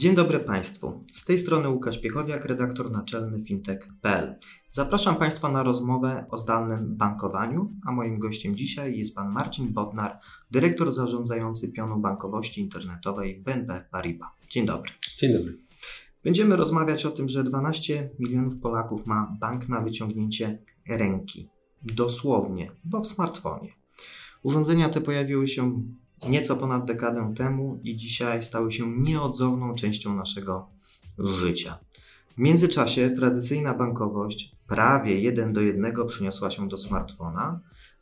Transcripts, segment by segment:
Dzień dobry Państwu. Z tej strony Łukasz Piechowiak, redaktor naczelny fintech.pl. Zapraszam Państwa na rozmowę o zdalnym bankowaniu, a moim gościem dzisiaj jest Pan Marcin Bodnar, dyrektor zarządzający pionu bankowości internetowej BNP Paribas. Dzień dobry. Dzień dobry. Będziemy rozmawiać o tym, że 12 milionów Polaków ma bank na wyciągnięcie ręki. Dosłownie, bo w smartfonie. Urządzenia te pojawiły się nieco ponad dekadę temu i dzisiaj stały się nieodzowną częścią naszego życia. W międzyczasie tradycyjna bankowość prawie jeden do jednego przeniosła się do smartfona,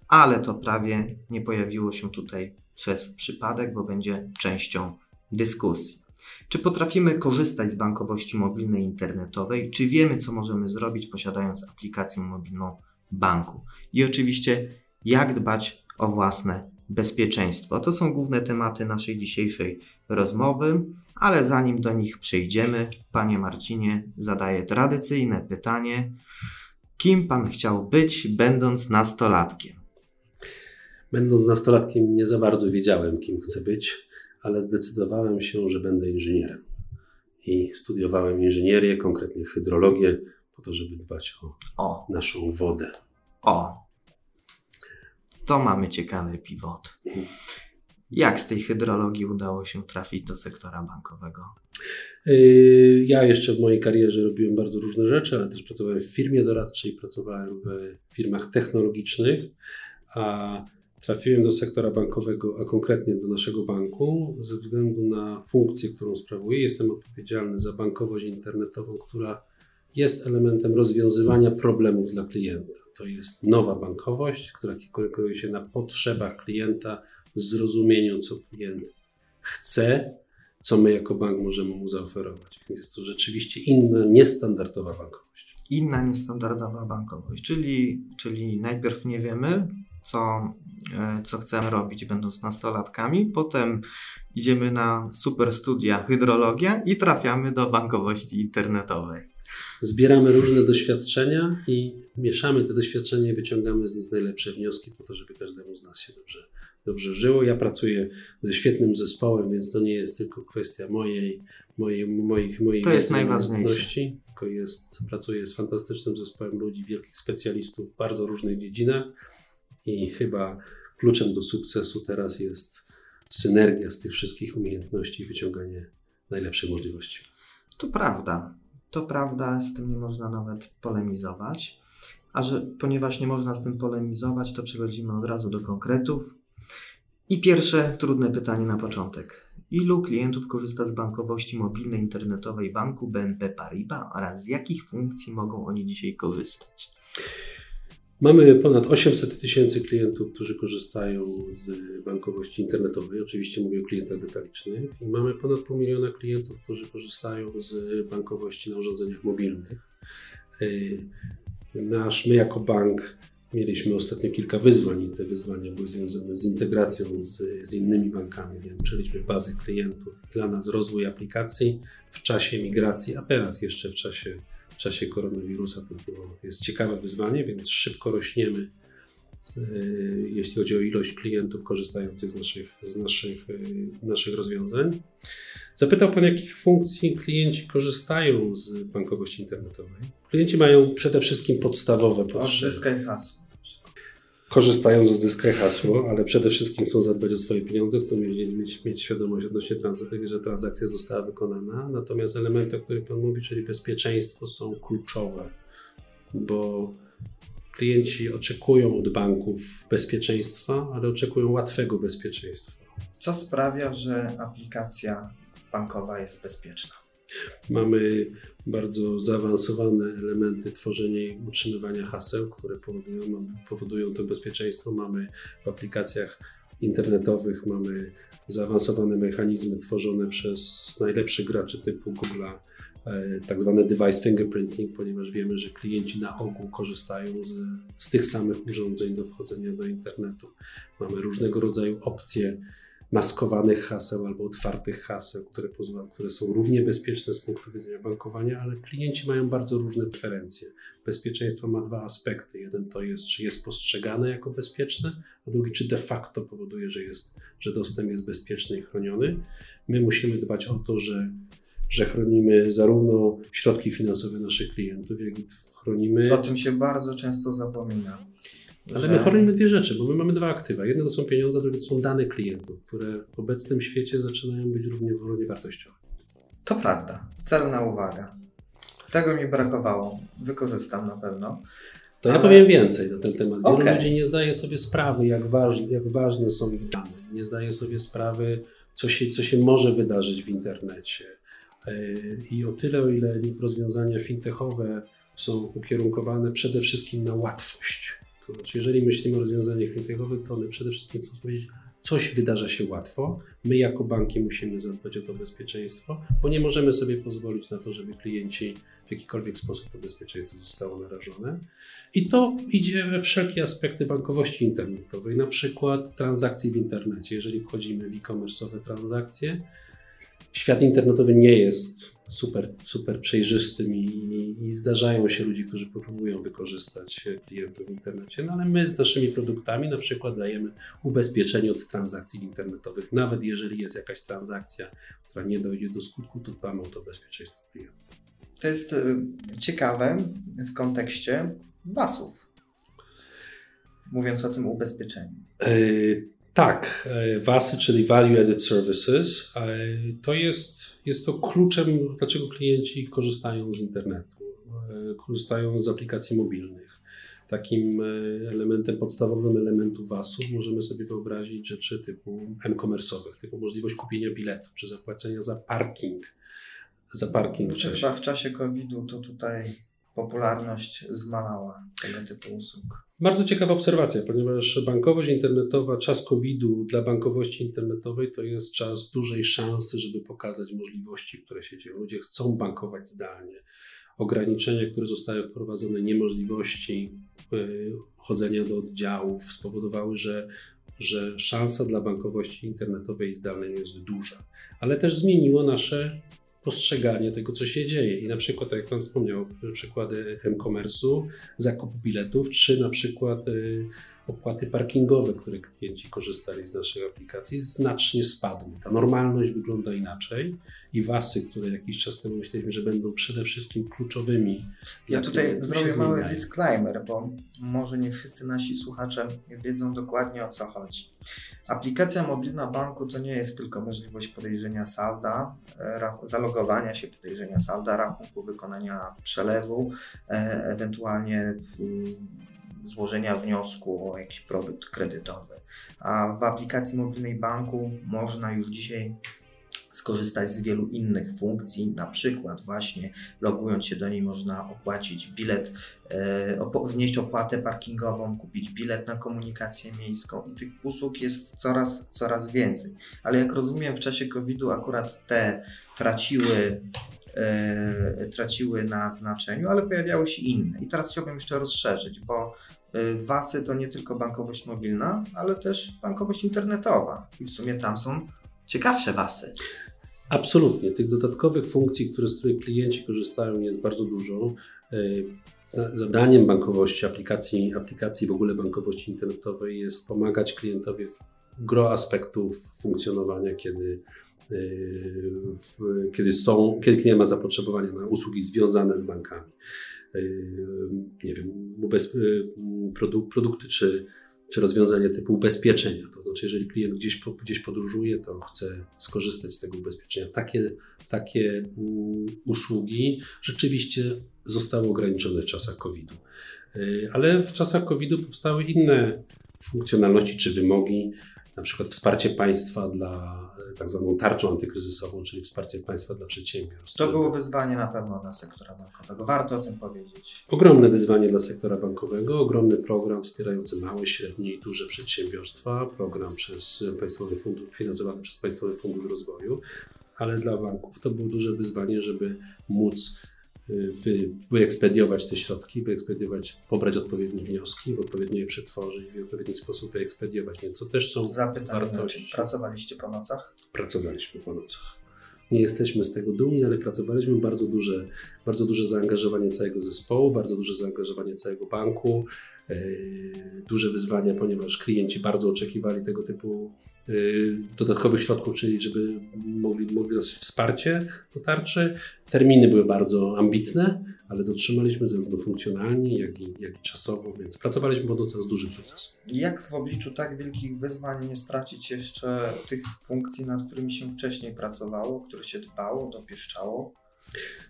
ale to prawie nie pojawiło się tutaj przez przypadek, bo będzie częścią dyskusji. Czy potrafimy korzystać z bankowości mobilnej internetowej? Czy wiemy, co możemy zrobić posiadając aplikację mobilną banku? I oczywiście, jak dbać o własne bezpieczeństwo. To są główne tematy naszej dzisiejszej rozmowy, ale zanim do nich przejdziemy, panie Marcinie, zadaję tradycyjne pytanie: kim pan chciał być, będąc nastolatkiem? Będąc nastolatkiem, nie za bardzo wiedziałem, kim chcę być, ale zdecydowałem się, że będę inżynierem. I studiowałem inżynierię, konkretnie hydrologię, po to, żeby dbać o, o. naszą wodę. O, to mamy ciekawy pivot. Jak z tej hydrologii udało się trafić do sektora bankowego? Yy, ja jeszcze w mojej karierze robiłem bardzo różne rzeczy, ale też pracowałem w firmie doradczej, pracowałem w firmach technologicznych, a trafiłem do sektora bankowego, a konkretnie do naszego banku, ze względu na funkcję, którą sprawuję. Jestem odpowiedzialny za bankowość internetową, która jest elementem rozwiązywania problemów dla klienta. To jest nowa bankowość, która kieruje się na potrzebach klienta, zrozumieniu, co klient chce, co my jako bank możemy mu zaoferować. Więc jest to rzeczywiście inna, niestandardowa bankowość. Inna, niestandardowa bankowość, czyli, czyli najpierw nie wiemy, co, e, co chcemy robić, będąc nastolatkami, potem idziemy na super studia hydrologia i trafiamy do bankowości internetowej zbieramy różne doświadczenia i mieszamy te doświadczenia i wyciągamy z nich najlepsze wnioski po to, żeby każdemu z nas się dobrze, dobrze żyło. Ja pracuję ze świetnym zespołem, więc to nie jest tylko kwestia mojej, mojej, moich, moich to jest najważniejsze. tylko jest, pracuję z fantastycznym zespołem ludzi, wielkich specjalistów w bardzo różnych dziedzinach i chyba kluczem do sukcesu teraz jest synergia z tych wszystkich umiejętności i wyciąganie najlepszej możliwości. To prawda. To prawda, z tym nie można nawet polemizować. A że ponieważ nie można z tym polemizować, to przechodzimy od razu do konkretów. I pierwsze trudne pytanie na początek. Ilu klientów korzysta z bankowości mobilnej internetowej banku BNP Paribas oraz z jakich funkcji mogą oni dzisiaj korzystać? Mamy ponad 800 tysięcy klientów, którzy korzystają z bankowości internetowej. Oczywiście mówię o klientach detalicznych. I mamy ponad pół miliona klientów, którzy korzystają z bankowości na urządzeniach mobilnych. Y, nasz, my jako bank mieliśmy ostatnio kilka wyzwań i te wyzwania były związane z integracją z, z innymi bankami, więc uczyliśmy bazy klientów. Dla nas rozwój aplikacji w czasie migracji, a teraz jeszcze w czasie czasie koronawirusa to było, jest ciekawe wyzwanie, więc szybko rośniemy, e, jeśli chodzi o ilość klientów korzystających z naszych, z naszych, e, naszych rozwiązań. Zapytał Pan, jakich funkcji klienci korzystają z bankowości internetowej? Klienci mają przede wszystkim podstawowe potrzeby. Odzyskaj hasło korzystają z odzyskaj hasło, ale przede wszystkim chcą zadbać o swoje pieniądze, chcą mieć, mieć, mieć świadomość odnośnie transakcji, że transakcja została wykonana. Natomiast elementy, o których Pan mówi, czyli bezpieczeństwo, są kluczowe, bo klienci oczekują od banków bezpieczeństwa, ale oczekują łatwego bezpieczeństwa. Co sprawia, że aplikacja bankowa jest bezpieczna? Mamy bardzo zaawansowane elementy tworzenia i utrzymywania haseł, które powodują, powodują to bezpieczeństwo. Mamy w aplikacjach internetowych mamy zaawansowane mechanizmy tworzone przez najlepszych graczy typu Google'a, e, tak zwane device fingerprinting, ponieważ wiemy, że klienci na ogół korzystają z, z tych samych urządzeń do wchodzenia do internetu. Mamy różnego rodzaju opcje maskowanych haseł albo otwartych haseł, które, pozwala, które są równie bezpieczne z punktu widzenia bankowania, ale klienci mają bardzo różne preferencje. Bezpieczeństwo ma dwa aspekty. Jeden to jest, czy jest postrzegane jako bezpieczne, a drugi, czy de facto powoduje, że, jest, że dostęp jest bezpieczny i chroniony. My musimy dbać o to, że, że chronimy zarówno środki finansowe naszych klientów, jak i chronimy. O tym się bardzo często zapomina. Ale że... my chronimy dwie rzeczy, bo my mamy dwa aktywa. Jedno to są pieniądze, drugie to są dane klientów, które w obecnym świecie zaczynają być równie, równie wartościowe. To prawda. Celna uwaga. Tego mi brakowało. Wykorzystam na pewno. To Ale... ja powiem więcej na ten temat. Wielu okay. ludzi nie zdaje sobie sprawy, jak, waż, jak ważne są ich dane. Nie zdaje sobie sprawy, co się, co się może wydarzyć w internecie. E, I o tyle, o ile rozwiązania fintechowe są ukierunkowane przede wszystkim na łatwość to znaczy, jeżeli myślimy o rozwiązaniach fintechowych, to one przede wszystkim chcą powiedzieć, coś wydarza się łatwo. My jako banki musimy zadbać o to bezpieczeństwo, bo nie możemy sobie pozwolić na to, żeby klienci w jakikolwiek sposób to bezpieczeństwo zostało narażone. I to idzie we wszelkie aspekty bankowości internetowej, na przykład transakcji w internecie. Jeżeli wchodzimy w e-commerce'owe transakcje, świat internetowy nie jest super, super przejrzystym i, i, zdarzają się ludzie, którzy próbują wykorzystać klientów w internecie, no ale my z naszymi produktami na przykład dajemy ubezpieczenie od transakcji internetowych. Nawet jeżeli jest jakaś transakcja, która nie dojdzie do skutku, to dbamy o to bezpieczeństwo klienta. To jest y, ciekawe w kontekście basów. Mówiąc o tym ubezpieczeniu. Yy, tak, WASy, czyli Value Added Services, to jest, jest to kluczem, dlaczego klienci korzystają z internetu, korzystają z aplikacji mobilnych. Takim elementem, podstawowym elementu WAS-ów możemy sobie wyobrazić rzeczy typu m-commerce'owych, typu możliwość kupienia biletu czy zapłacenia za parking, za parking w czasie. Chyba w czasie COVID-u to tutaj popularność zmalała tego typu usług. Bardzo ciekawa obserwacja, ponieważ bankowość internetowa, czas COVID-u dla bankowości internetowej to jest czas dużej szansy, żeby pokazać możliwości, które się dzieją. Ludzie chcą bankować zdalnie. Ograniczenia, które zostały wprowadzone, niemożliwości yy, chodzenia do oddziałów spowodowały, że, że szansa dla bankowości internetowej i zdalnej jest duża. Ale też zmieniło nasze postrzeganie tego, co się dzieje. I na przykład, jak Pan wspomniał, przykłady e-commerce'u, zakup biletów, czy na przykład y, opłaty parkingowe, które klienci korzystali z naszej aplikacji, znacznie spadły. Ta normalność wygląda inaczej i wasy, które jakiś czas temu myśleliśmy, że będą przede wszystkim kluczowymi. Ja tutaj zrobię mały disclaimer, bo może nie wszyscy nasi słuchacze wiedzą dokładnie o co chodzi. Aplikacja mobilna banku to nie jest tylko możliwość podejrzenia salda, e, zalogowania się, podejrzenia salda rachunku, wykonania przelewu, e, ewentualnie złożenia wniosku o jakiś produkt kredytowy. A w aplikacji mobilnej banku można już dzisiaj skorzystać z wielu innych funkcji, na przykład właśnie logując się do niej można opłacić bilet, e, wnieść opłatę parkingową, kupić bilet na komunikację miejską i tych usług jest coraz, coraz więcej. Ale jak rozumiem w czasie COVID-u akurat te traciły e, traciły na znaczeniu, ale pojawiały się inne. I teraz chciałbym jeszcze rozszerzyć, bo WASy to nie tylko bankowość mobilna, ale też bankowość internetowa. I w sumie tam są ciekawsze WASy. Absolutnie. Tych dodatkowych funkcji, które, z których klienci korzystają, jest bardzo dużo. Y, zadaniem bankowości, aplikacji, aplikacji w ogóle bankowości internetowej jest pomagać klientowi w gro aspektów funkcjonowania, kiedy, y, w, kiedy, są, kiedy klient ma zapotrzebowanie na usługi związane z bankami. Yy, nie wiem, yy, produkty czy, czy rozwiązania typu ubezpieczenia. To znaczy, jeżeli klient gdzieś, gdzieś podróżuje, to chce skorzystać z tego ubezpieczenia. Takie, takie mm, usługi rzeczywiście zostały ograniczone w czasach COVID-u. Yy, ale w czasach COVID-u powstały inne funkcjonalności czy wymogi, na przykład wsparcie państwa dla, tak zwaną tarczą antykryzysową, czyli wsparcie państwa dla przedsiębiorstw. To było wyzwanie na pewno dla sektora bankowego. Warto o tym powiedzieć. Ogromne wyzwanie dla sektora bankowego, ogromny program wspierający małe, średnie i duże przedsiębiorstwa, program przez Państwowy Fundusz, finansowany przez Państwowy Fundusz Rozwoju, ale dla banków to było duże wyzwanie, żeby móc wy, wyekspediować te środki, wyekspediować, pobrać odpowiednie wnioski, w odpowiednio je przetworzyć, w odpowiedni sposób wyekspediować. Więc to też są Zapytanie, wartości. Pracowaliście po nocach? Pracowaliśmy po nocach. Nie jesteśmy z tego dumni, ale pracowaliśmy bardzo duże, bardzo duże zaangażowanie całego zespołu, bardzo duże zaangażowanie całego banku, yy, duże wyzwania, ponieważ klienci bardzo oczekiwali tego typu dodatkowych środków, czyli żeby mogli, mogli dostać wsparcie do tarczy. Terminy były bardzo ambitne, ale dotrzymaliśmy zarówno funkcjonalnie, jak i, jak i czasowo, więc pracowaliśmy po nocach z dużym sukcesem. Jak w obliczu tak wielkich wyzwań nie stracić jeszcze tych funkcji, nad którymi się wcześniej pracowało, które się dbało, dopieszczało?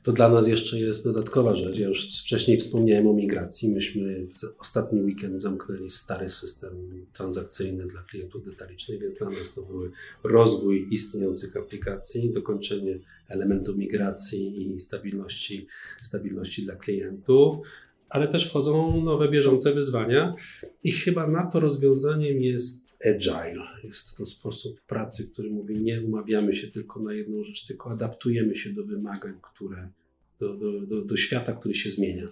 To dla nas jeszcze jest dodatkowa rzecz. Ja już wcześniej wspomniałem o migracji. Myśmy w ostatni weekend zamknęli stary system transakcyjny dla klientów detalicznych, więc dla nas to był rozwój istniejących aplikacji, dokończenie elementu migracji i stabilności, stabilności dla klientów ale też wchodzą nowe bieżące wyzwania i chyba na to rozwiązaniem jest agile. Jest to sposób pracy, który mówi, nie umawiamy się tylko na jedną rzecz, tylko adaptujemy się do wymagań, które, do, do, do, do świata, który się zmienia.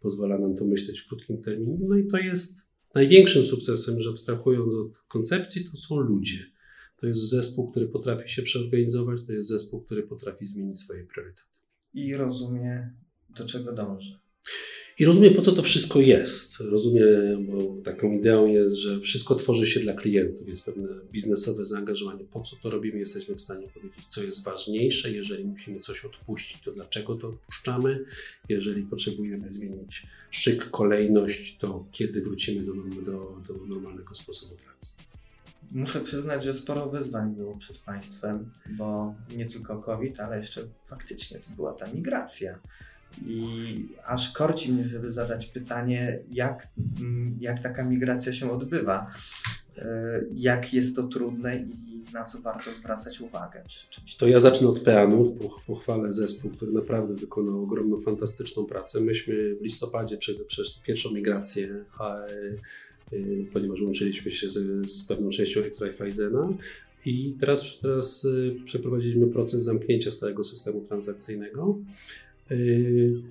Pozwala nam to myśleć w krótkim terminie. No i to jest największym sukcesem, że abstrahując od koncepcji, to są ludzie. To jest zespół, który potrafi się przeorganizować, to jest zespół, który potrafi zmienić swoje priorytety. I rozumie, do czego dąży. I rozumiem, po co to wszystko jest. Rozumiem, bo taką ideą jest, że wszystko tworzy się dla klientów, jest pewne biznesowe zaangażowanie. Po co to robimy, jesteśmy w stanie powiedzieć, co jest ważniejsze. Jeżeli musimy coś odpuścić, to dlaczego to odpuszczamy. Jeżeli potrzebujemy zmienić szyk, kolejność, to kiedy wrócimy do, do, do normalnego sposobu pracy. Muszę przyznać, że sporo wyzwań było przed państwem, bo nie tylko COVID, ale jeszcze faktycznie to była ta migracja i aż korci mnie, żeby zadać pytanie, jak, mm, jak taka migracja się odbywa, e, jak jest to trudne i na co warto zwracać uwagę. To ja zacznę od peanów, pochwalę zespół, który naprawdę wykonał ogromną, fantastyczną pracę. Myśmy w listopadzie przed, przez pierwszą migrację, a, e, ponieważ łączyliśmy się z, z pewną częścią Extra Fizena, i teraz, teraz e, przeprowadziliśmy proces zamknięcia stałego systemu transakcyjnego. Yy,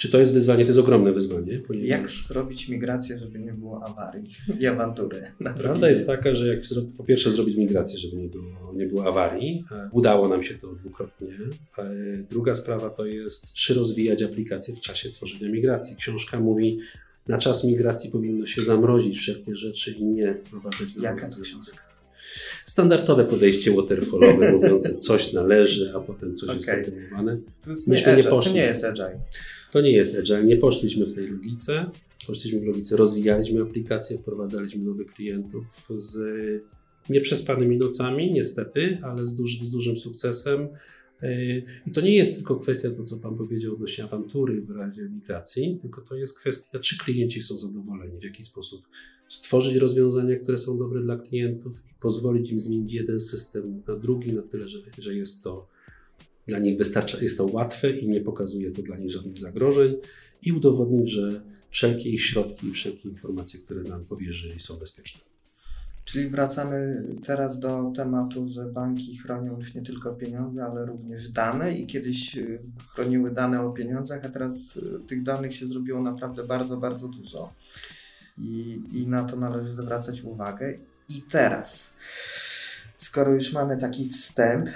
czy to jest wyzwanie? To jest ogromne wyzwanie. Ponieważ... Jak zrobić migrację, żeby nie było awarii i awantury? Prawda jest taka, że jak po pierwsze zrobić migrację, żeby nie było, nie było awarii. E, udało nam się to dwukrotnie. E, druga sprawa to jest, czy rozwijać aplikacje w czasie tworzenia migracji. Książka mówi, na czas migracji powinno się zamrozić wszelkie rzeczy i nie wprowadzać do Jaka jest książka? Standardowe podejście waterfallowe, mówiące coś należy, a potem coś okay. jest kontynuowane. To, jest nie, nie to nie jest agile. To nie jest agile. Nie poszliśmy w tej logice. Poszliśmy w logice, rozwijaliśmy aplikacje, wprowadzaliśmy nowych klientów z nieprzespanymi nocami, niestety, ale z, duży, z dużym sukcesem. Yy, I to nie jest tylko kwestia to, co Pan powiedział odnośnie awantury w razie migracji, tylko to jest kwestia, czy klienci są zadowoleni, w jaki sposób stworzyć rozwiązania, które są dobre dla klientów i pozwolić im zmienić jeden system na drugi, na tyle, że, że jest to dla nich wystarcza, jest to łatwe i nie pokazuje to dla nich żadnych zagrożeń i udowodnić, że wszelkie ich środki i wszelkie informacje, które nam powierzyli są bezpieczne. Czyli wracamy teraz do tematu, że banki chronią już nie tylko pieniądze, ale również dane i kiedyś y, chroniły dane o pieniądzach, a teraz y, tych danych się zrobiło naprawdę bardzo, bardzo dużo i, i na to należy zwracać uwagę. I teraz, skoro już mamy taki wstęp,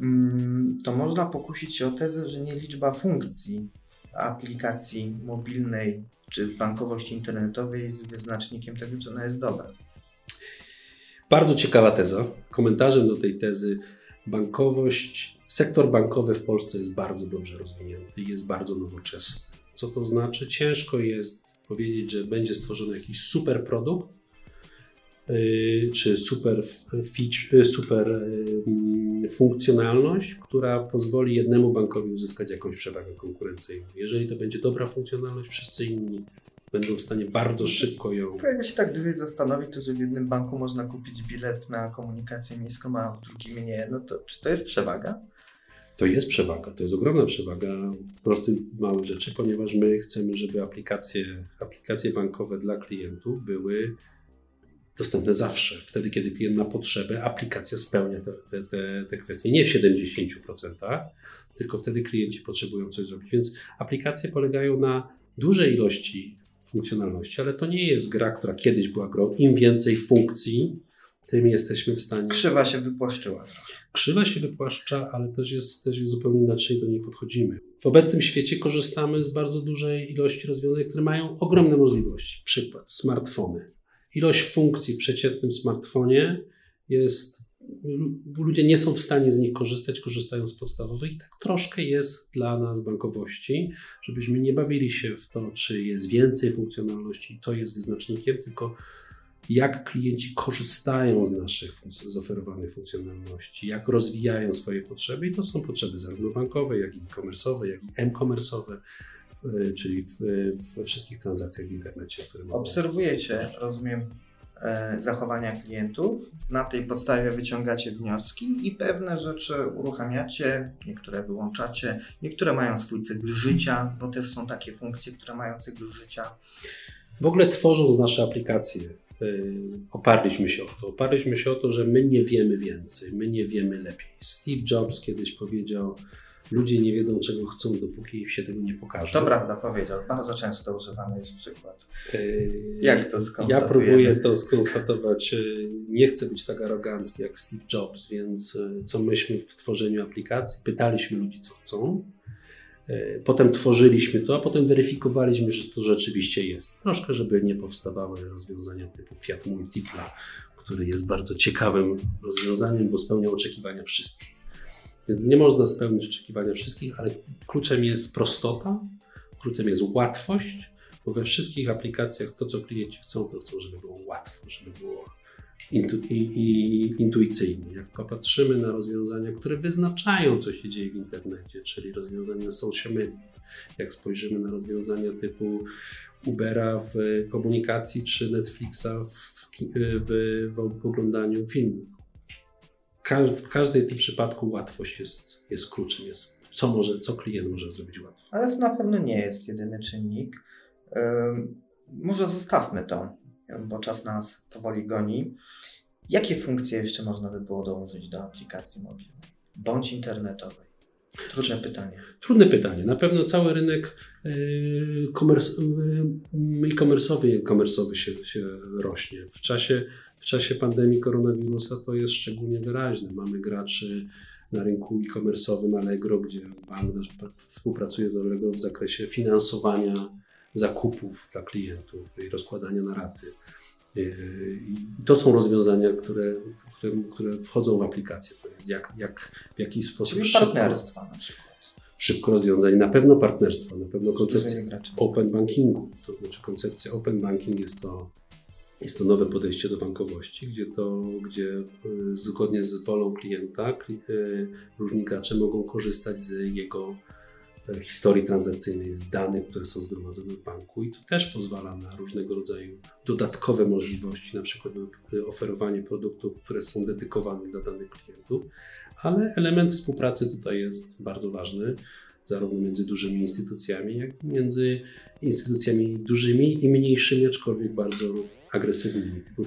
mm, to można pokusić się o tezę, że nie liczba funkcji w aplikacji mobilnej czy bankowości internetowej jest wyznacznikiem tego, czy ona jest dobra. Bardzo ciekawa teza. Komentarzem do tej tezy bankowość, sektor bankowy w Polsce jest bardzo dobrze rozwinięty jest bardzo nowoczesny. Co to znaczy? Ciężko jest powiedzieć, że będzie stworzony jakiś super produkt, y, czy super, feature, y, super y, funkcjonalność, która pozwoli jednemu bankowi uzyskać jakąś przewagę konkurencyjną. Jeżeli to będzie dobra funkcjonalność, wszyscy inni będą w stanie bardzo szybko ją. Jakby się tak dłużej zastanowić, to że w jednym banku można kupić bilet na komunikację miejską, a w drugim nie, no to czy to jest przewaga? To jest przewaga, to jest ogromna przewaga prostych, małych rzeczy, ponieważ my chcemy, żeby aplikacje, aplikacje bankowe dla klientów były dostępne zawsze. Wtedy, kiedy klient ma potrzebę, aplikacja spełnia te, te, te, te kwestie. Nie w 70%, tylko wtedy klienci potrzebują coś zrobić. Więc aplikacje polegają na dużej ilości funkcjonalności, ale to nie jest gra, która kiedyś była grą. Im więcej funkcji, tym jesteśmy w stanie. Krzywa się wypłaszczyła. Krzywa się wypłaszcza, ale też jest, też jest zupełnie inaczej do niej podchodzimy. W obecnym świecie korzystamy z bardzo dużej ilości rozwiązań, które mają ogromne możliwości. Przykład smartfony. Ilość funkcji w przeciętnym smartfonie jest. Ludzie nie są w stanie z nich korzystać, korzystają z podstawowych, i tak troszkę jest dla nas bankowości, żebyśmy nie bawili się w to, czy jest więcej funkcjonalności, to jest wyznacznikiem, tylko jak klienci korzystają z naszych z oferowanych funkcjonalności, jak rozwijają swoje potrzeby. I to są potrzeby zarówno bankowe, jak i e-commerce'owe, jak i m-commerce'owe, czyli we wszystkich transakcjach w internecie. Które Obserwujecie, rozumiem, e, zachowania klientów, na tej podstawie wyciągacie wnioski i pewne rzeczy uruchamiacie, niektóre wyłączacie, niektóre mają swój cykl życia, bo też są takie funkcje, które mają cykl życia. W ogóle tworząc nasze aplikacje, Y, oparliśmy się o to. Oparliśmy się o to, że my nie wiemy więcej, my nie wiemy lepiej. Steve Jobs kiedyś powiedział, ludzie nie wiedzą czego chcą, dopóki się tego nie pokaże. To prawda, powiedział. Bardzo często używany jest przykład. Y, Jak to skonstatujemy? Ja próbuję to skonstatować. Y, nie chcę być tak arogancki jak Steve Jobs, więc co myśmy w tworzeniu aplikacji? Pytaliśmy ludzi, co chcą potem tworzyliśmy to, a potem weryfikowaliśmy, że to rzeczywiście jest. Troszkę, żeby nie powstawały rozwiązania typu Fiat Multipla, który jest bardzo ciekawym rozwiązaniem, bo spełnia oczekiwania wszystkich. Więc nie można spełnić oczekiwania wszystkich, ale kluczem jest prostota, kluczem jest łatwość, bo we wszystkich aplikacjach to, co klienci chcą, to chcą, żeby było łatwo, żeby było intu, i, i, intuicyjny. Jak popatrzymy na rozwiązania, które wyznaczają, co się dzieje w internecie, czyli rozwiązania social media, jak spojrzymy na rozwiązania typu Ubera w komunikacji, czy Netflixa w, w, w oglądaniu filmów. W każdej tym przypadku łatwość jest, jest kluczem, jest co, może, co klient może zrobić łatwo. Ale to na pewno nie jest jedyny czynnik. może zostawmy to bo czas nas powoli goni. Jakie funkcje jeszcze można by było dołożyć do aplikacji mobilnej bądź internetowej? Trudne pytanie. Trudne pytanie. Na pewno cały rynek e-commerce'owy i e-commerce'owy się, się rośnie. W czasie, w czasie pandemii koronawirusa to jest szczególnie wyraźne. Mamy graczy na rynku e-commerce'owym Allegro, gdzie bank współpracuje z Allegro w zakresie finansowania zakupów dla klientów i rozkładania na raty. I to są rozwiązania, które, które, które wchodzą w aplikację. To jest jak, jak, w jaki sposób Czyli szybko, partnerstwa na przykład. Szybko rozwiązanie, na pewno partnerstwa, na pewno koncepcja open bankingu. To znaczy koncepcja open banking jest to, jest to nowe podejście do bankowości, gdzie, to, gdzie y, zgodnie z wolą klienta y, różni gracze mogą korzystać z jego historii transakcyjnej z danych, które są zgromadzone w banku i to też pozwala na różnego rodzaju dodatkowe możliwości, na przykład oferowanie produktów, które są dedykowane dla danych klientów, ale element współpracy tutaj jest bardzo ważny, zarówno między dużymi instytucjami, jak i między instytucjami dużymi i mniejszymi, aczkolwiek bardzo agresywnymi, typu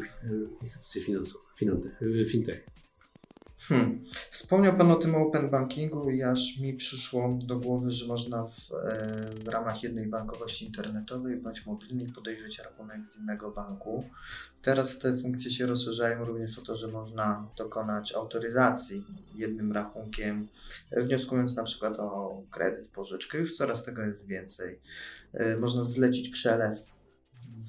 instytucje finansowe, fintech. Hmm. Wspomniał Pan o tym open bankingu i aż mi przyszło do głowy, że można w, e, w, ramach jednej bankowości internetowej bądź mobilnej podejrzeć rachunek z innego banku. Teraz te funkcje się rozszerzają również o to, że można dokonać autoryzacji jednym rachunkiem, wnioskując na przykład o kredyt, pożyczkę. Już coraz tego jest więcej. E, można zlecić przelew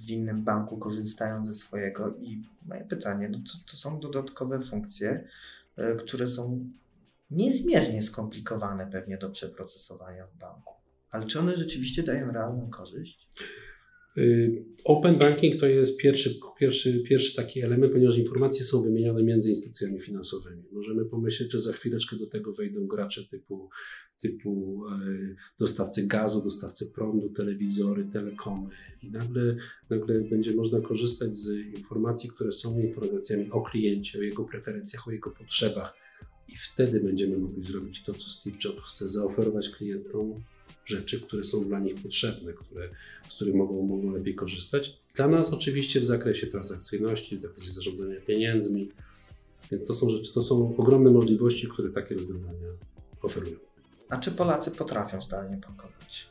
w innym banku, korzystając ze swojego. I moje pytanie, no to, to są dodatkowe funkcje E, które są niezmiernie skomplikowane pewnie do przeprocesowania w banku. Ale czy one rzeczywiście dają realną korzyść? Y, open banking to jest pierwszy, pierwszy, pierwszy taki element, ponieważ informacje są wymieniane między instytucjami finansowymi. Możemy pomyśleć, że za chwileczkę do tego wejdą gracze typu, typu e, dostawcy gazu, dostawcy prądu, telewizory, telekomy i nagle, nagle będzie można korzystać z informacji, które są informacjami o kliencie, o jego preferencjach, o jego potrzebach. I wtedy będziemy mogli zrobić to, co Steve Jobs chce zaoferować klientom, rzeczy, które są dla nich potrzebne, które, z których mogą, mogą lepiej korzystać. Dla nas oczywiście w zakresie transakcyjności, w zakresie zarządzania pieniędzmi, więc to są rzeczy, to są ogromne możliwości, które takie rozwiązania oferują. A czy Polacy potrafią zdalnie bankować?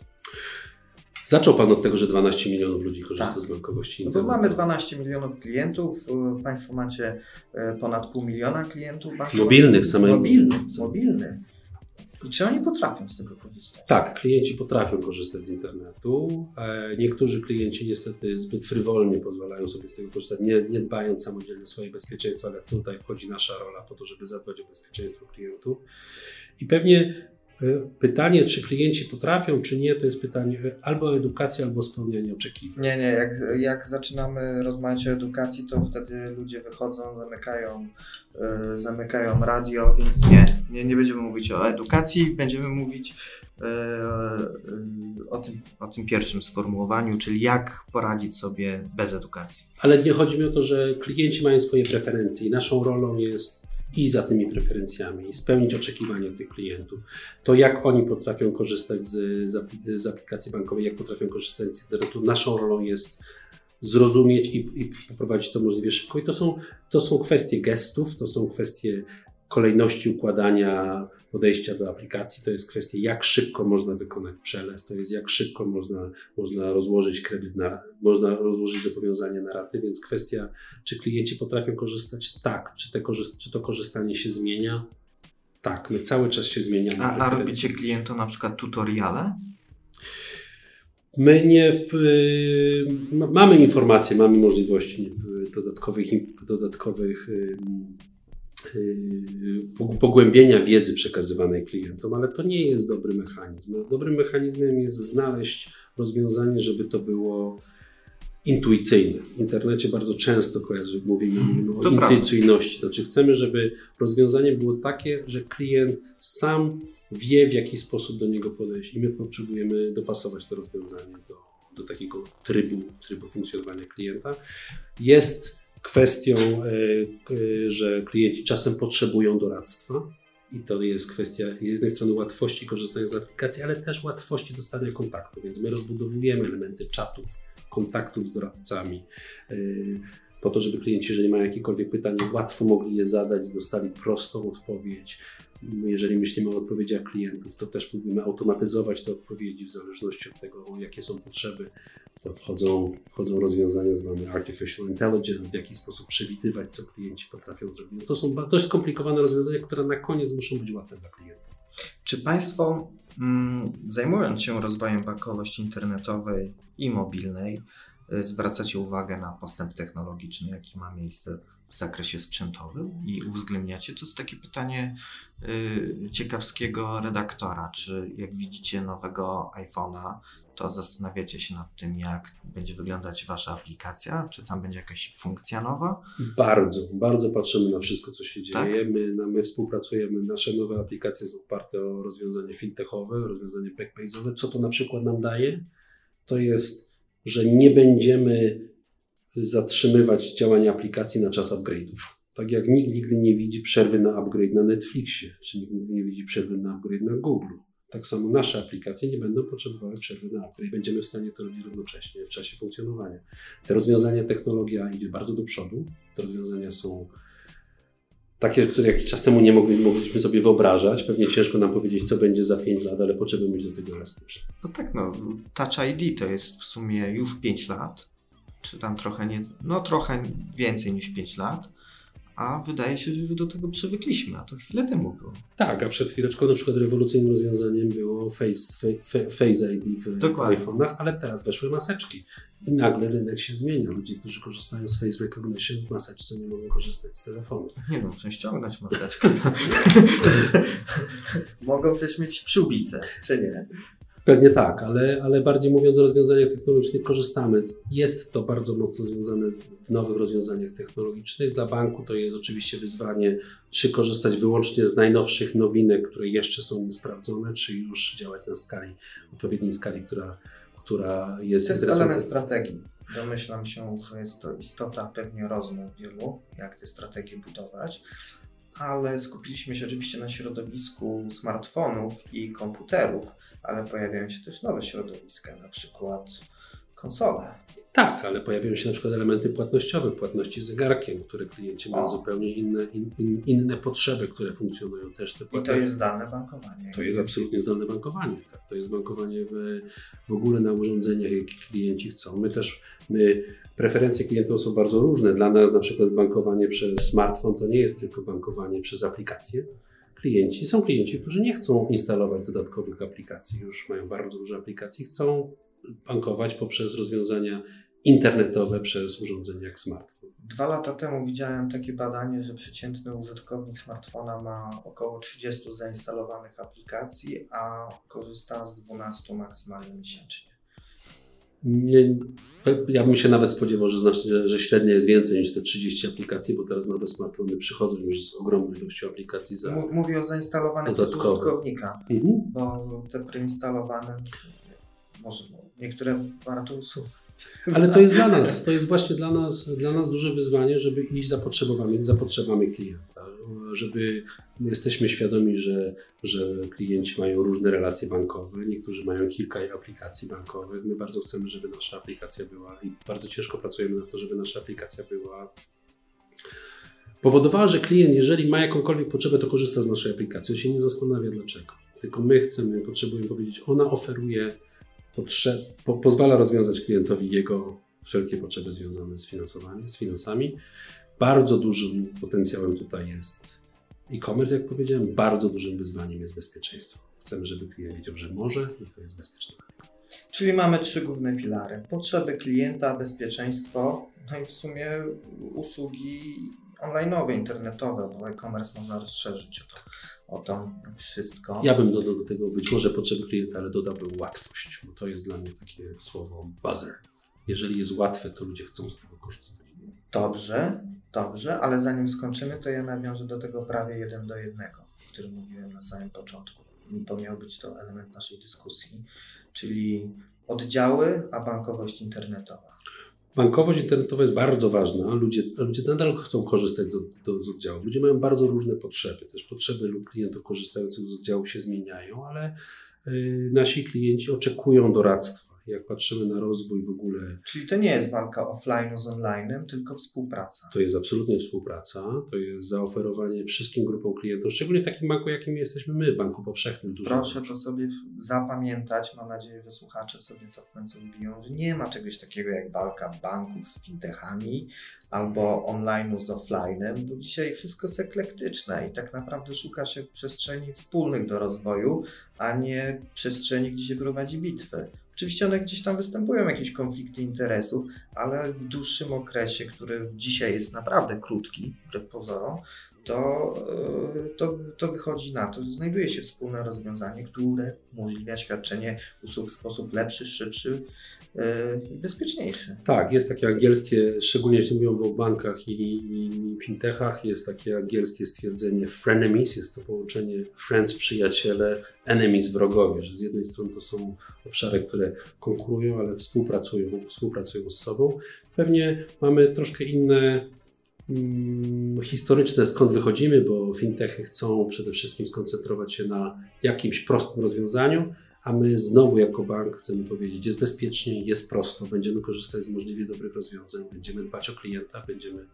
Zaczął Pan od tego, że 12 milionów ludzi korzysta tak. z bankowości no bo mamy 12 milionów klientów, Państwo macie y, ponad pół miliona klientów Mobilnych samych. Mobilnych, mobilnych. Czy oni potrafią z tego korzystać? Tak, klienci potrafią korzystać z internetu. E, niektórzy klienci niestety zbyt frywolnie pozwalają sobie z tego korzystać, nie, nie dbając samodzielnie o swoje bezpieczeństwo, ale tutaj wchodzi nasza rola po to, żeby zadbać o bezpieczeństwo klientów. I pewnie pytanie, czy klienci potrafią, czy nie, to jest pytanie albo o edukację, albo o spełnianie oczekiwań. Nie, nie, jak, jak zaczynamy rozmawiać o edukacji, to wtedy ludzie wychodzą, zamykają, yy, zamykają radio, więc nie, nie, nie będziemy mówić o edukacji, będziemy mówić yy, yy, o, tym, o tym pierwszym sformułowaniu, czyli jak poradzić sobie bez edukacji. Ale nie chodzi mi o to, że klienci mają swoje preferencje i naszą rolą jest i za tymi preferencjami, spełnić oczekiwania tych klientów. To, jak oni potrafią korzystać z, z aplikacji bankowej, jak potrafią korzystać z internetu, naszą rolą jest zrozumieć i, i poprowadzić to możliwie szybko. I to są, to są kwestie gestów, to są kwestie kolejności układania podejścia do aplikacji, to jest kwestia, jak szybko można wykonać przelew, to jest jak szybko można, można rozłożyć kredyt, na, można rozłożyć zobowiązanie na raty, więc kwestia, czy klienci potrafią korzystać? Tak. Czy, te korzyst czy to korzystanie się zmienia? Tak, my cały czas się zmieniamy. A, a robicie klientom na przykład tutoriale? My nie w, mamy informacje, mamy możliwości dodatkowych, dodatkowych Y, pogłębienia wiedzy przekazywanej klientom, ale to nie jest dobry mechanizm. Dobrym mechanizmem jest znaleźć rozwiązanie, żeby to było intuicyjne. W internecie bardzo często kojarzy, mówimy, mówimy o to intuicyjności. Znaczy chcemy, żeby rozwiązanie było takie, że klient sam wie, w jaki sposób do niego podejść i my potrzebujemy dopasować to rozwiązanie do, do takiego trybu, trybu funkcjonowania klienta. Jest kwestią, e, że klienci czasem potrzebują doradztwa. I to jest kwestia z jednej strony łatwości korzystania z aplikacji, ale też łatwości dostania kontaktu. Więc my rozbudowujemy elementy czatów, kontaktów z doradcami, e, po to, żeby klienci, jeżeli mają jakiekolwiek pytanie, łatwo mogli je zadać, dostali prostą odpowiedź. Jeżeli myślimy o odpowiedziach klientów, to też próbujemy automatyzować te odpowiedzi w zależności od tego, jakie są potrzeby. To wchodzą, wchodzą rozwiązania zwane artificial intelligence, w jaki sposób przewidywać, co klienci potrafią zrobić. To są dość skomplikowane rozwiązania, które na koniec muszą być łatwe dla klienta. Czy Państwo, mm, zajmując się rozwojem bankowości internetowej i mobilnej, zwracacie uwagę na postęp technologiczny, jaki ma miejsce w zakresie sprzętowym i uwzględniacie? To jest takie pytanie y, ciekawskiego redaktora. Czy jak widzicie nowego iPhone'a, to zastanawiacie się nad tym, jak będzie wyglądać Wasza aplikacja? Czy tam będzie jakaś funkcja nowa? Bardzo, bardzo patrzymy na wszystko, co się dzieje. Tak? My, my współpracujemy, nasze nowe aplikacje są oparte o rozwiązanie fintechowe, rozwiązanie backpage'owe. Co to na przykład nam daje? To jest że nie będziemy zatrzymywać działania aplikacji na czas upgrade'ów. Tak jak nikt nigdy nie widzi przerwy na upgrade na Netflixie, czy nikt nigdy nie widzi przerwy na upgrade na Google. Tak samo nasze aplikacje nie będą potrzebowały przerwy na upgrade. Będziemy w stanie to robić równocześnie w czasie funkcjonowania. Te rozwiązania, technologia idzie bardzo do przodu. Te rozwiązania są takie, które jakiś czas temu nie mogli, mogliśmy sobie wyobrażać. Pewnie ciężko nam powiedzieć, co będzie za 5 lat, ale potrzebujemy być do tego elastyczni. No tak, no. Touch ID to jest w sumie już 5 lat, czy tam trochę nie, no trochę więcej niż 5 lat a wydaje się, że już do tego przywykliśmy, a to chwilę temu było. Tak, a przed chwileczką na przykład rewolucyjnym rozwiązaniem było Face, face, face ID w, w iPhone'ach, ale teraz weszły maseczki i nagle rynek się zmienia. Ludzie, którzy korzystają z Face Recognition w maseczce nie mogą korzystać z telefonu. Nie no, muszą ściągnąć maseczkę. mogą też mieć przyłbicę, czy nie? Pewnie tak, ale, ale bardziej mówiąc o rozwiązaniach technologicznych, korzystamy. Z, jest to bardzo mocno związane z nowych rozwiązaniach technologicznych. Dla banku to jest oczywiście wyzwanie, czy korzystać wyłącznie z najnowszych nowinek, które jeszcze są niesprawdzone, czy już działać na skali, odpowiedniej skali, która, która jest To jest element strategii. Domyślam się, że jest to istota pewnie rozmów wielu, jak te strategie budować, ale skupiliśmy się oczywiście na środowisku smartfonów i komputerów, ale pojawiają się też nowe środowiska, na przykład konsole. Tak, ale pojawiają się na przykład elementy płatnościowe, płatności zegarkiem, które klienci mają zupełnie inne, in, in, inne potrzeby, które funkcjonują też. Te I to jest zdalne bankowanie. To jest absolutnie zdalne bankowanie. Tak. To jest bankowanie w, w ogóle na urządzeniach, jakie klienci chcą. My też, my, preferencje klientów są bardzo różne. Dla nas na przykład bankowanie przez smartfon to nie jest tylko bankowanie przez aplikacje. Klienci, są klienci, którzy nie chcą instalować dodatkowych aplikacji, już mają bardzo dużo aplikacji, chcą bankować poprzez rozwiązania internetowe przez urządzenia jak smartfon. Dwa lata temu widziałem takie badanie, że przeciętny użytkownik smartfona ma około 30 zainstalowanych aplikacji, a korzysta z 12 maksymalnie miesięcznie. Nie, ja bym się nawet spodziewał, że, znacznie, że średnia jest więcej niż te 30 aplikacji, bo teraz nowe smartfony przychodzą już z ogromną ilością aplikacji. Za Mówię o zainstalowanych przez użytkownika, mhm. bo te preinstalowane może niektóre warto usuwać. Ale to jest dla nas, to jest właśnie dla nas, dla nas duże wyzwanie, żeby iść za potrzebami, za potrzebami klienta. Żeby jesteśmy świadomi, że, że klienci mają różne relacje bankowe, niektórzy mają kilka aplikacji bankowych. My bardzo chcemy, żeby nasza aplikacja była i bardzo ciężko pracujemy na to, żeby nasza aplikacja była powodowała, że klient, jeżeli ma jakąkolwiek potrzebę, to korzysta z naszej aplikacji. On się nie zastanawia dlaczego. Tylko my chcemy, potrzebujemy powiedzieć, ona oferuje po, pozwala rozwiązać klientowi jego wszelkie potrzeby związane z finansowaniem, z finansami. Bardzo dużym potencjałem tutaj jest e-commerce, jak powiedziałem, bardzo dużym wyzwaniem jest bezpieczeństwo. Chcemy, żeby klient wiedział, że może i to jest bezpieczne. Czyli mamy trzy główne filary: potrzeby klienta, bezpieczeństwo, no i w sumie usługi online'owe, internetowe, bo e-commerce można rozszerzyć o to, o to wszystko. Ja bym dodał do tego być może potrzeby klienta, ale dodałbym łatwość, bo to jest dla mnie takie słowo buzzer. Jeżeli jest łatwe, to ludzie chcą z tego korzystać. Dobrze, dobrze, ale zanim skończymy, to ja nawiążę do tego prawie jeden do jednego, o którym mówiłem na samym początku, bo miał być to element naszej dyskusji, czyli oddziały, a bankowość internetowa. Bankowość internetowa jest bardzo ważna. Ludzie, ludzie nadal chcą korzystać z, do, z oddziałów. Ludzie mają bardzo różne potrzeby. Też potrzeby lub klientów korzystających z oddziałów się zmieniają, ale y, nasi klienci oczekują doradztwa jak patrzymy na rozwój w ogóle. Czyli to nie jest walka offline z online'em, tylko współpraca. To jest absolutnie współpraca, to jest zaoferowanie wszystkim grupom klientów, szczególnie w takim banku, jakim jesteśmy my, Banku Powszechnym. Dużo Proszę to sobie zapamiętać, mam nadzieję, że słuchacze sobie to w końcu wbiją, że nie ma czegoś takiego jak walka banków z fintechami albo online'u z offline'em, bo dzisiaj wszystko jest eklektyczne i tak naprawdę szuka się przestrzeni wspólnych do rozwoju, a nie przestrzeni, gdzie się prowadzi bitwy. Oczywiście one gdzieś tam występują, jakieś konflikty interesów, ale w dłuższym okresie, który dzisiaj jest naprawdę krótki, wbrew pozorom, to, e, to, to wychodzi na to, że znajduje się wspólne rozwiązanie, które umożliwia świadczenie usług w sposób lepszy, szybszy i bezpieczniejszy. Tak, jest takie angielskie, szczególnie jeśli mówią o bankach i, i fintechach, jest takie angielskie stwierdzenie frenemies, jest to połączenie friends, przyjaciele, enemies, wrogowie, że z jednej strony to są obszary, które konkurują, ale współpracują, współpracują z sobą. Pewnie mamy troszkę inne Mm, historyczne, skąd wychodzimy, bo fintechy chcą przede wszystkim skoncentrować się na jakimś prostym rozwiązaniu, a my znowu jako bank chcemy powiedzieć, jest bezpiecznie, jest prosto, będziemy korzystać z możliwie dobrych rozwiązań, będziemy dbać o klienta, będziemy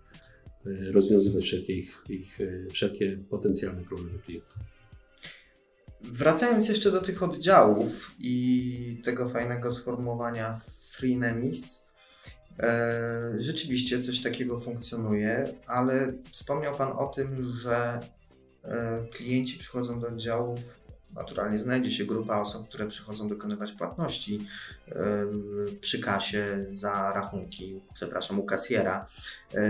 e, rozwiązywać wszelkie, ich, ich, e, wszelkie potencjalne problemy klientów. Wracając jeszcze do tych oddziałów i tego fajnego sformułowania freenemies, E, rzeczywiście coś takiego funkcjonuje, ale wspomniał Pan o tym, że klienci przychodzą do oddziałów, naturalnie znajdzie się grupa osób, które przychodzą dokonywać płatności e, przy kasie za rachunki, przepraszam, u kasjera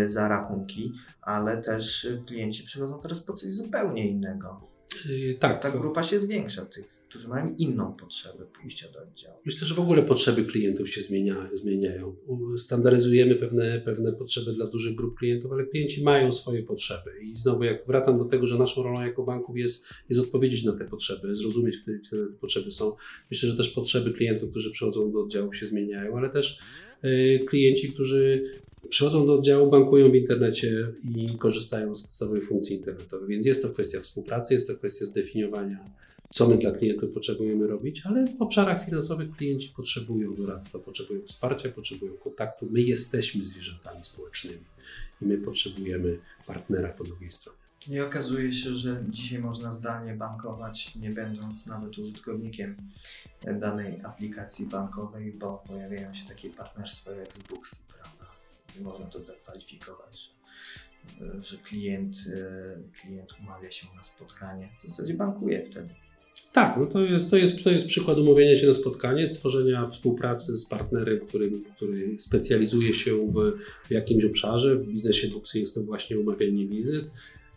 za rachunki, ale też klienci przychodzą teraz po coś zupełnie innego. Yy, tak. Ta grupa się zwiększa tych którzy mają inną potrzebę pójścia do oddziału. Myślę, że w ogóle potrzeby klientów się zmienia, zmieniają. Standaryzujemy pewne, pewne potrzeby dla dużych grup klientów, ale klienci mają swoje potrzeby. I znowu, jak wracam do tego, że naszą rolą jako banków jest, jest odpowiedzieć na te potrzeby, zrozumieć, które, które potrzeby są. Myślę, że też potrzeby klientów, którzy przychodzą do oddziału się zmieniają, ale też yy, klienci, którzy przychodzą do oddziału, bankują w internecie i korzystają z podstawowych funkcji internetowych. Więc jest to kwestia współpracy, jest to kwestia zdefiniowania co my dla klientów potrzebujemy robić, ale w obszarach finansowych klienci potrzebują doradztwa, potrzebują wsparcia, potrzebują kontaktu. My jesteśmy zwierzętami społecznymi i my potrzebujemy partnera po drugiej stronie. Nie okazuje się, że dzisiaj można zdalnie bankować, nie będąc nawet użytkownikiem danej aplikacji bankowej, bo pojawiają się takie partnerstwa jak z Booksy, prawda? I można to zakwalifikować, że, że klient, klient umawia się na spotkanie, w zasadzie bankuje wtedy. Tak, no to jest, to, jest, to jest przykład umówienia się na spotkanie, stworzenia współpracy z partnerem, który, który specjalizuje się w, w jakimś obszarze. W biznesie Buxy jest to właśnie umawianie wizyt.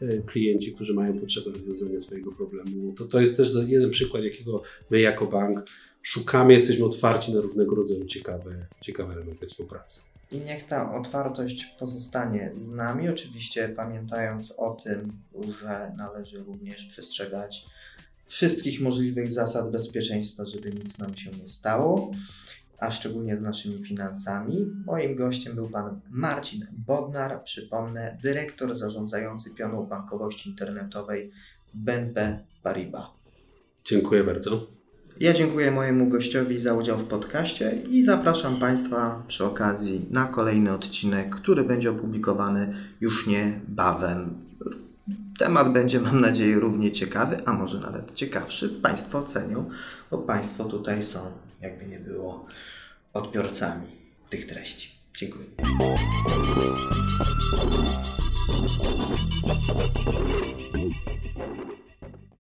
E, klienci, którzy mają potrzebę rozwiązania swojego problemu. To, to jest też jeden przykład, jakiego my jako bank szukamy, jesteśmy otwarci na różnego rodzaju ciekawe, ciekawe elementy współpracy. I niech ta otwartość pozostanie z nami, oczywiście pamiętając o tym, że należy również przestrzegać wszystkich możliwych zasad bezpieczeństwa, żeby nic nam się nie stało, a szczególnie z naszymi finansami. Moim gościem był pan Marcin Bodnar, przypomnę, dyrektor zarządzający pioną bankowości internetowej w BNP Paribas. Dziękuję bardzo. Ja dziękuję mojemu gościowi za udział w podcaście i zapraszam Państwa przy okazji na kolejny odcinek, który będzie opublikowany już niebawem. Temat będzie, mam nadzieję, równie ciekawy, a może nawet ciekawszy. Państwo ocenią, bo Państwo tutaj są, jakby nie było, odbiorcami tych treści. Dziękuję.